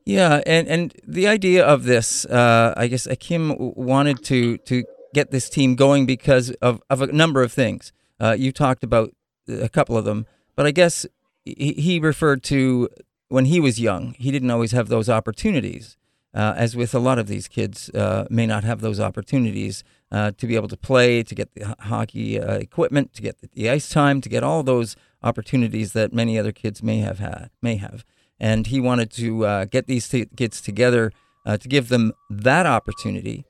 Yeah, and and the idea of this, uh, I guess Akim wanted to to get this team going because of of a number of things. Uh, you talked about a couple of them, but I guess he, he referred to when he was young, he didn't always have those opportunities. Uh, as with a lot of these kids, uh, may not have those opportunities uh, to be able to play, to get the hockey uh, equipment, to get the, the, ice time, to get all those opportunities that many other kids may have had, may have and he wanted to uh, get these t- kids together uh, to give them that opportunity.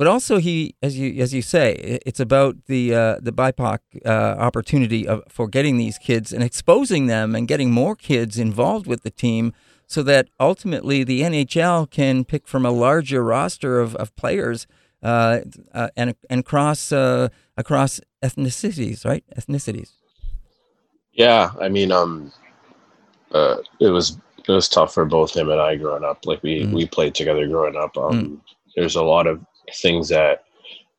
But also, he, as you as you say, it's about the uh, the BIPOC uh, opportunity of, for getting these kids and exposing them and getting more kids involved with the team, so that ultimately the NHL can pick from a larger roster of, of players uh, uh, and and cross across ethnicities, right? Ethnicities. Yeah, I mean, um, it was it was tough for both him and I growing up. Like we mm. we played together growing up. Um, mm. There's a lot of things that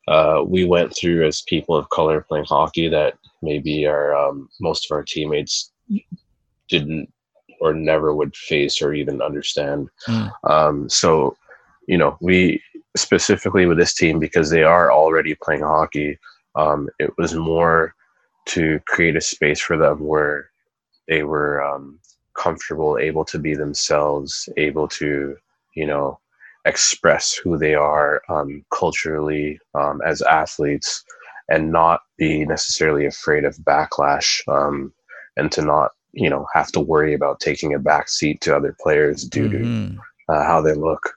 uh, we went through as people of color playing hockey that maybe our um, most of our teammates didn't or never would face or even understand. Mm. Um, so, you know, we specifically with this team because they are already playing hockey. Um, it was more to create a space for them where they were um, comfortable, able to be themselves, able to, you know, express who they are um, culturally um, as athletes and not be necessarily afraid of backlash um, and to not you know have to worry about taking a back seat to other players due mm-hmm. to uh, how they look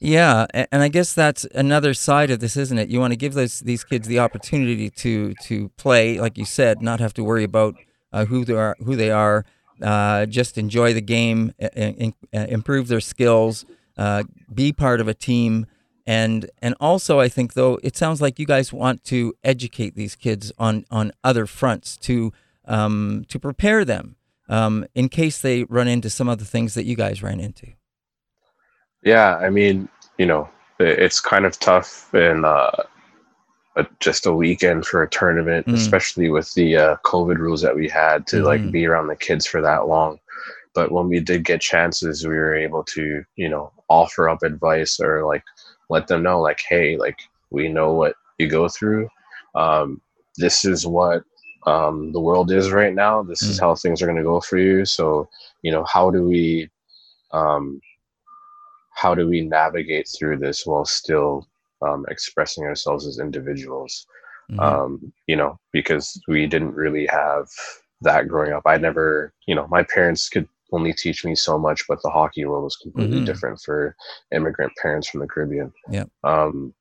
yeah and i guess that's another side of this isn't it you want to give those these kids the opportunity to to play like you said not have to worry about uh, who they are who they are uh, just enjoy the game and, and improve their skills uh, be part of a team. And and also, I think though it sounds like you guys want to educate these kids on on other fronts to um, to prepare them um, in case they run into some of the things that you guys ran into. Yeah, I mean, you know, it's kind of tough in uh, a, just a weekend for a tournament, mm. especially with the uh, COVID rules that we had to mm-hmm. like be around the kids for that long but when we did get chances we were able to you know offer up advice or like let them know like hey like we know what you go through. Um, this is what um, the world is right now. This mm. is how things are going to go for you. So you know how do we um, how do we navigate through this while still um, expressing ourselves as individuals? Mm-hmm. um, you know because we didn't really have that growing up. I never you know my parents could only teach me so much, but the hockey world is completely mm-hmm. different for immigrant parents from the Caribbean. Yeah. Um,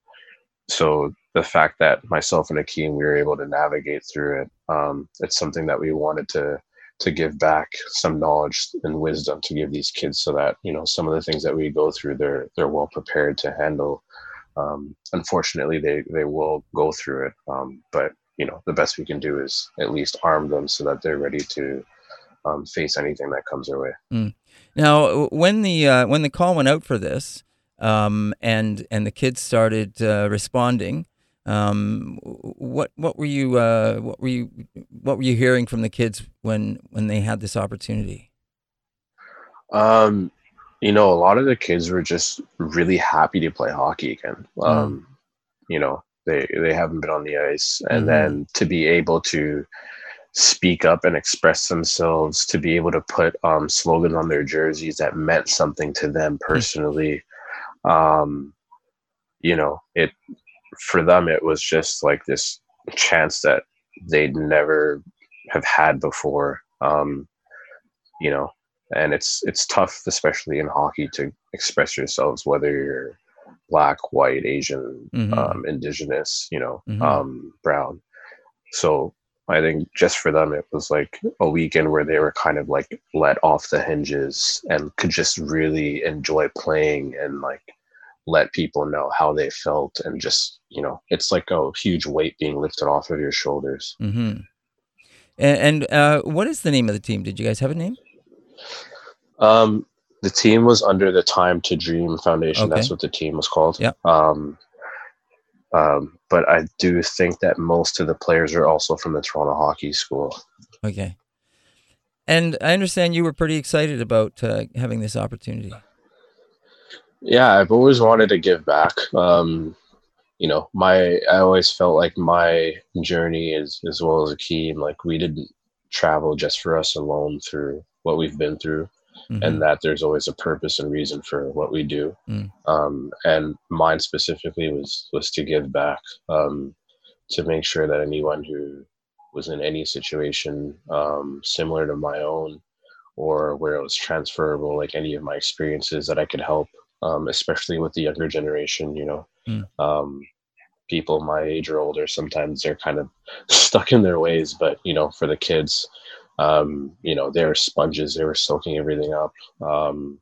so the fact that myself and Akim we were able to navigate through it, um, it's something that we wanted to to give back some knowledge and wisdom to give these kids so that you know some of the things that we go through they're they're well prepared to handle. Um, unfortunately, they they will go through it, um, but you know the best we can do is at least arm them so that they're ready to um, face anything that comes their way. Mm. Now, when the uh, when the call went out for this, um, and and the kids started uh, responding, um, what what were you uh, what were you what were you hearing from the kids when when they had this opportunity? Um, you know, a lot of the kids were just really happy to play hockey again. Mm. Um, you know, they they haven't been on the ice, and mm-hmm. then to be able to speak up and express themselves to be able to put um, slogans on their jerseys that meant something to them hmm. personally um, you know it for them it was just like this chance that they'd never have had before um, you know and it's it's tough especially in hockey to express yourselves whether you're black white asian mm-hmm. um, indigenous you know mm-hmm. um, brown so I think just for them, it was like a weekend where they were kind of like let off the hinges and could just really enjoy playing and like let people know how they felt. And just, you know, it's like a huge weight being lifted off of your shoulders. Mm-hmm. And, and uh, what is the name of the team? Did you guys have a name? Um, the team was under the Time to Dream Foundation. Okay. That's what the team was called. Yeah. Um, um, but I do think that most of the players are also from the Toronto Hockey School. Okay. And I understand you were pretty excited about uh, having this opportunity. Yeah, I've always wanted to give back. Um, you know, my I always felt like my journey is as well as Akim, like we didn't travel just for us alone through what we've been through mm-hmm. and that there's always a purpose and reason for what we do. Mm. Um, and mine specifically was was to give back, um, to make sure that anyone who was in any situation um, similar to my own, or where it was transferable, like any of my experiences, that I could help, um, especially with the younger generation. You know. Mm people my age or older sometimes they're kind of stuck in their ways but you know for the kids um, you know, they're sponges. They were soaking everything up. Um,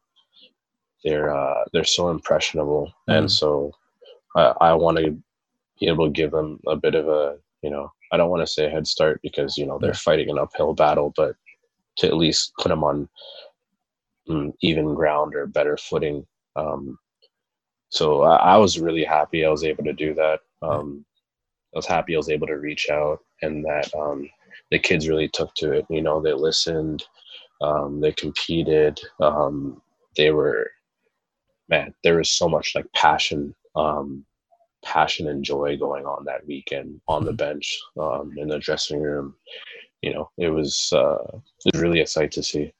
they're uh, they're so impressionable, mm. and so I, I want to be able to give them a bit of a you know I don't want to say a head start because you know they're fighting an uphill battle, but to at least put them on mm, even ground or better footing. Um, so I, I, was really happy I was able to do that. Um, I was happy I was able to reach out and that um, the kids really took to it. You know, they listened, um, they competed, um, they were, man, there was so much like passion, um, passion and joy going on that weekend on the mm-hmm. bench, um, in the dressing room. You know, it was uh, it was really a sight to see.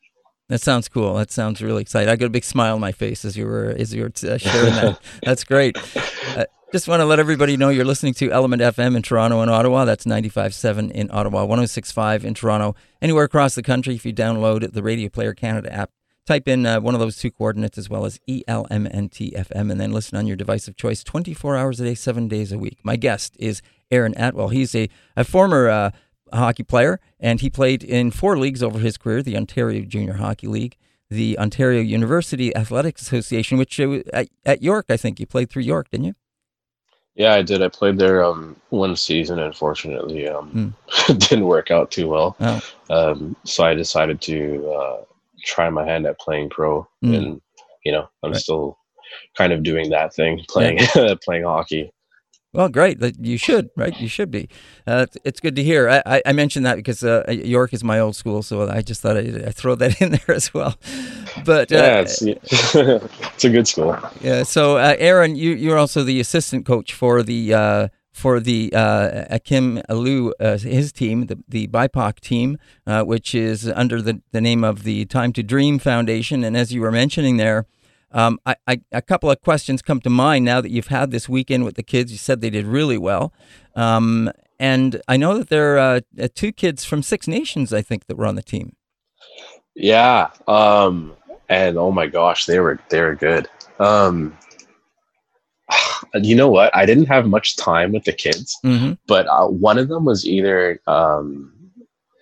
That sounds cool. That sounds really exciting. I got a big smile on my face as you were as you were uh, sharing that. That's great. Uh, just want to let everybody know you're listening to Element FM in Toronto and Ottawa. That's 95.7 in Ottawa, 106.5 in Toronto. Anywhere across the country, if you download the Radio Player Canada app, type in uh, one of those two coordinates as well as ELMNTFM and then listen on your device of choice 24 hours a day, seven days a week. My guest is Aaron Atwell. He's a, a former uh, hockey player and he played in four leagues over his career the Ontario Junior Hockey League, the Ontario University Athletics Association, which uh, at York, I think you played through York, didn't you? Yeah, I did. I played there um, one season. Unfortunately, um, mm. didn't work out too well. Oh. Um, so I decided to uh, try my hand at playing pro, mm. and you know, I'm right. still kind of doing that thing, playing yeah. playing hockey. Well, great. You should, right? You should be. Uh, it's good to hear. I, I mentioned that because uh, York is my old school, so I just thought I'd, I'd throw that in there as well. But uh, yeah, it's, it's, a good school. Yeah. So, uh, Aaron, you you're also the assistant coach for the uh, for the uh, Akim Aliu, uh, his team, the, the BIPOC team, uh, which is under the, the name of the Time to Dream Foundation. And as you were mentioning there, um, I, I, a couple of questions come to mind now that you've had this weekend with the kids. You said they did really well. Um, and I know that there are uh, two kids from Six Nations, I think, that were on the team. Yeah. Um, and oh my gosh, they were they were good. Um, you know what? I didn't have much time with the kids, mm-hmm. but uh, one of them was either um,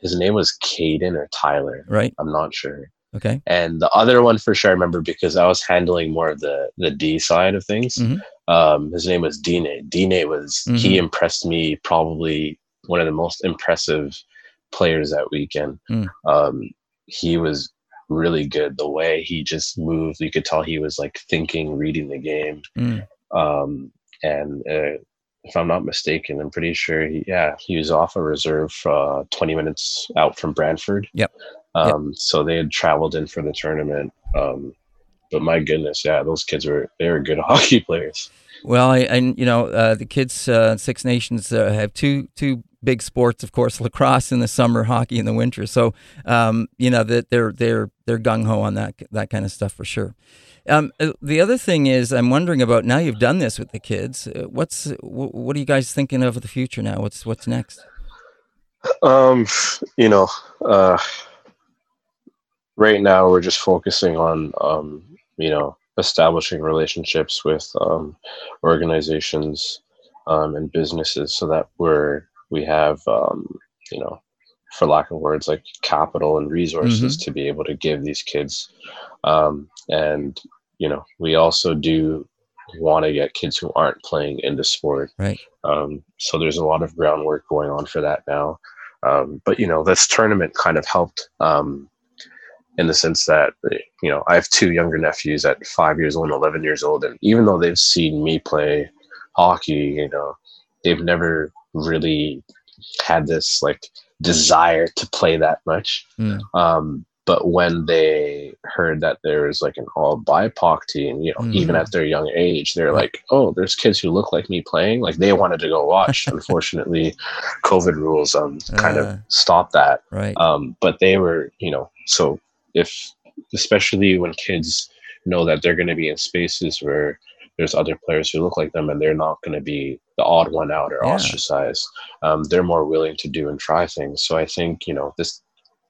his name was Caden or Tyler. Right. I'm not sure. Okay. And the other one for sure I remember because I was handling more of the the D side of things. Mm-hmm. Um, his name was Dine. Dine was mm-hmm. he impressed me probably one of the most impressive players that weekend. Mm. Um, he was really good. The way he just moved, you could tell he was like thinking, reading the game. Mm. Um, and uh, if I'm not mistaken, I'm pretty sure he, yeah, he was off a reserve uh, 20 minutes out from Brantford. Yep. Um, yep. So they had traveled in for the tournament. Um, but my goodness, yeah, those kids were they were good hockey players. Well, I, and you know uh, the kids, uh, Six Nations uh, have two two big sports, of course, lacrosse in the summer, hockey in the winter. So um, you know that they're they're they're gung ho on that that kind of stuff for sure. Um, uh, the other thing is, I'm wondering about now you've done this with the kids. Uh, what's what are you guys thinking of the future now? What's what's next? Um, you know, uh, right now we're just focusing on um, you know establishing relationships with um, organizations um, and businesses so that we're we have um, you know for lack of words like capital and resources mm-hmm. to be able to give these kids um, and you know we also do want to get kids who aren't playing into sport. Right. Um, so there's a lot of groundwork going on for that now. Um, but you know this tournament kind of helped um, in the sense that you know i have two younger nephews at five years old and 11 years old and even though they've seen me play hockey you know they've never really had this like desire to play that much mm. um, but when they heard that there was like an all BIPOC team, you know, mm. even at their young age, they're like, "Oh, there's kids who look like me playing." Like they wanted to go watch. Unfortunately, COVID rules um kind uh, of stopped that. Right. Um, but they were, you know, so if especially when kids know that they're going to be in spaces where there's other players who look like them and they're not going to be the odd one out or yeah. ostracized um, they're more willing to do and try things so i think you know this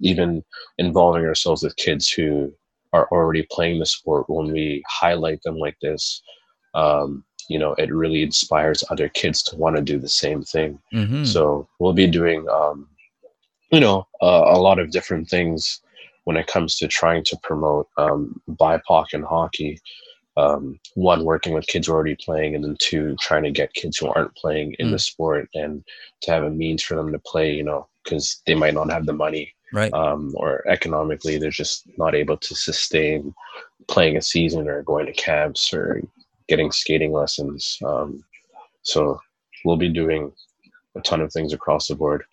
even involving ourselves with kids who are already playing the sport when we highlight them like this um, you know it really inspires other kids to want to do the same thing mm-hmm. so we'll be doing um, you know uh, a lot of different things when it comes to trying to promote um, BIPOC and hockey. Um, one, working with kids who are already playing, and then two, trying to get kids who aren't playing in mm. the sport and to have a means for them to play, you know, because they might not have the money. Right. Um, or economically, they're just not able to sustain playing a season or going to camps or getting skating lessons. Um, so we'll be doing a ton of things across the board.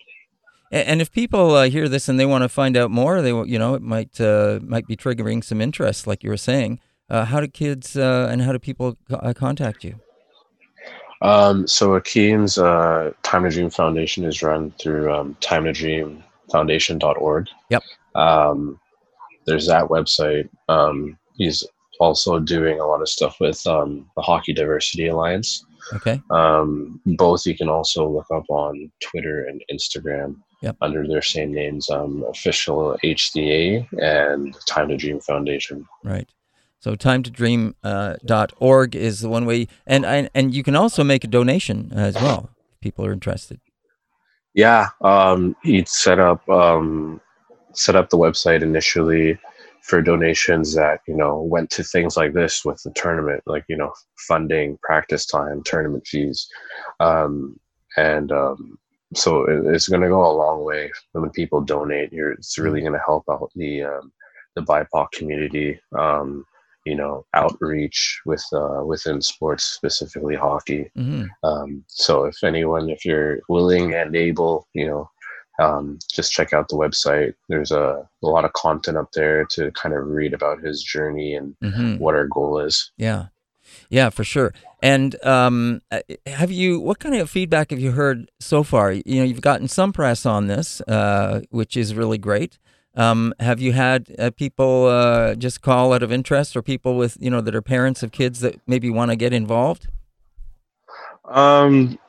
And if people uh, hear this and they want to find out more, they you know it might uh, might be triggering some interest, like you were saying. Uh, how do kids uh, and how do people uh, contact you? Um, so Akim's uh, Time to Dream Foundation is run through um, Time to Dream Foundation.org. Yep. Um, there's that website. Um, he's also doing a lot of stuff with um, the Hockey Diversity Alliance. Okay. Um, both you can also look up on Twitter and Instagram yep. under their same names, um, official HDA and Time to Dream Foundation. Right. So time to dream uh, dot org is the one way, and, and and you can also make a donation as well. If people are interested. Yeah, um, he set up um, set up the website initially for donations that you know went to things like this with the tournament, like you know funding, practice time, tournament fees, um, and um, so it's going to go a long way when people donate. You're, it's really going to help out the um, the BIPOC community. Um, you know, outreach with uh, within sports, specifically hockey. Mm-hmm. Um, so if anyone, if you're willing and able, you know, um, just check out the website. There's a, a, lot of content up there to kind of read about his journey and mm-hmm. what our goal is. Yeah. Yeah, for sure. And um, uh, have you? What kind of feedback have you heard so far? You know, you've gotten some press on this, uh, which is really great. Um, have you had uh, people uh, just call out of interest, or people with you know that are parents of kids that maybe want to get involved? Um,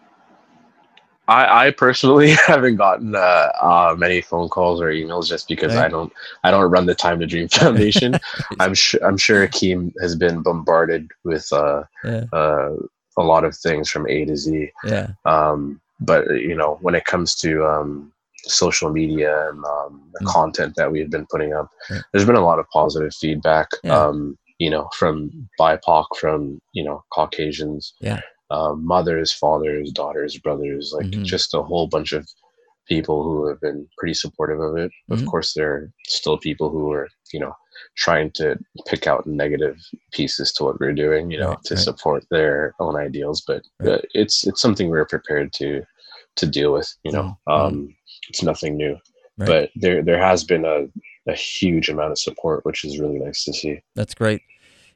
I, I personally haven't gotten uh, uh, many phone calls or emails just because right. I don't I don't run the Time to Dream Foundation. I'm sure I'm sure Akim has been bombarded with uh, yeah. uh, a lot of things from A to Z. Yeah. Um, but you know when it comes to um, social media and um, the mm. content that we've been putting up, yeah. there's been a lot of positive feedback. Yeah. Um, you know, from BIPOC, from you know Caucasians. Yeah uh, mothers, fathers, daughters, brothers, like mm-hmm. just a whole bunch of people who have been pretty supportive of it. Mm-hmm. Of course, there are still people who are, you know, trying to pick out negative pieces to what we're doing, you know, right, to right. support their own ideals. But right. uh, it's it's something we're prepared to to deal with. You know, mm-hmm. um, it's nothing new. But there there has been a a huge amount of support, which is really nice to see. That's great.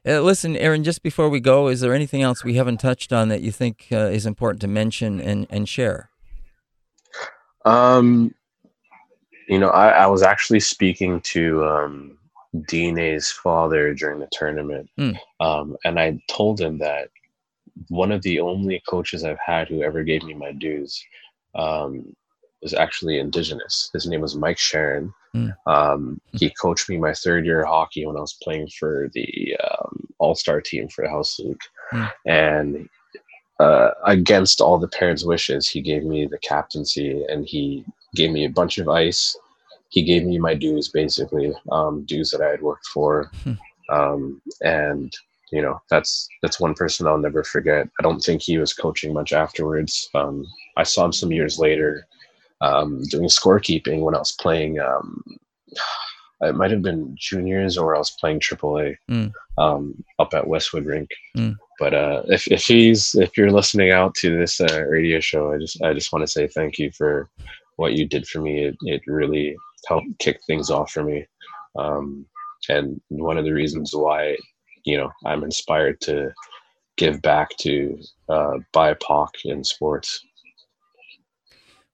Uh, listen, Aaron, just before we go, is there anything else we haven't touched on that you think uh, is important to mention and, and share? Um, you know, I, I was actually speaking to um, Dine's father during the tournament, mm. um, and I told him that one of the only coaches I've had who ever gave me my dues um, was actually indigenous. His name was Mike Sharon. Mm. Um, he coached me my third year of hockey when I was playing for the um, All Star team for the House League, mm. and uh, against all the parents' wishes, he gave me the captaincy and he gave me a bunch of ice. He gave me my dues, basically um, dues that I had worked for, mm. and you know that's that's one person I'll never forget. I don't think he was coaching much afterwards. Um, I saw him some years later um, doing scorekeeping when I was playing. Um, it might have been juniors or I was playing AAA mm. um, up at Westwood Rink. Mm. But uh, if if he's if you're listening out to this uh, radio show, I just I just want to say thank you for what you did for me. It it really helped kick things off for me, um, and one of the reasons why you know I'm inspired to give back to uh, BIPOC in sports.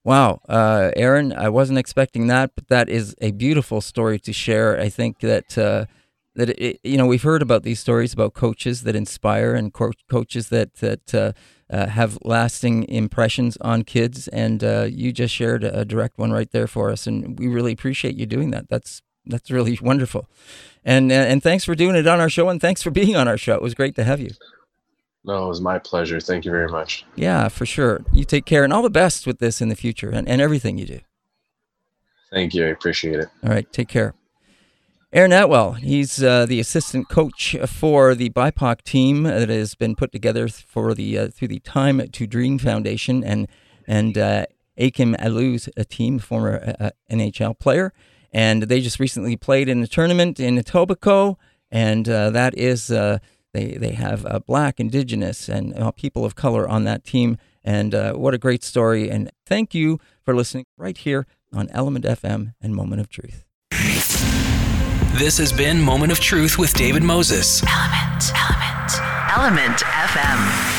Wow, uh, Aaron, I wasn't expecting that, but that is a beautiful story to share. I think that uh, that it, you know we've heard about these stories about coaches that inspire and co- coaches that that uh, uh, have lasting impressions on kids, and uh, you just shared a direct one right there for us, and we really appreciate you doing that. That's that's really wonderful, and uh, and thanks for doing it on our show, and thanks for being on our show. It was great to have you. No, it was my pleasure. Thank you very much. Yeah, for sure. You take care and all the best with this in the future and, and everything you do. Thank you. I appreciate it. All right. Take care. Aaron Atwell, he's uh, the assistant coach for the BIPOC team that has been put together for the uh, through the Time to Dream Foundation and and uh, Akim Aliu's a team, former uh, NHL player, and they just recently played in a tournament in Etobicoke, and uh, that is uh, they they have uh, black, indigenous, and uh, people of color on that team. And uh, what a great story! And thank you for listening right here on Element FM and Moment of Truth. This has been Moment of Truth with David Moses. Element, Element, Element FM.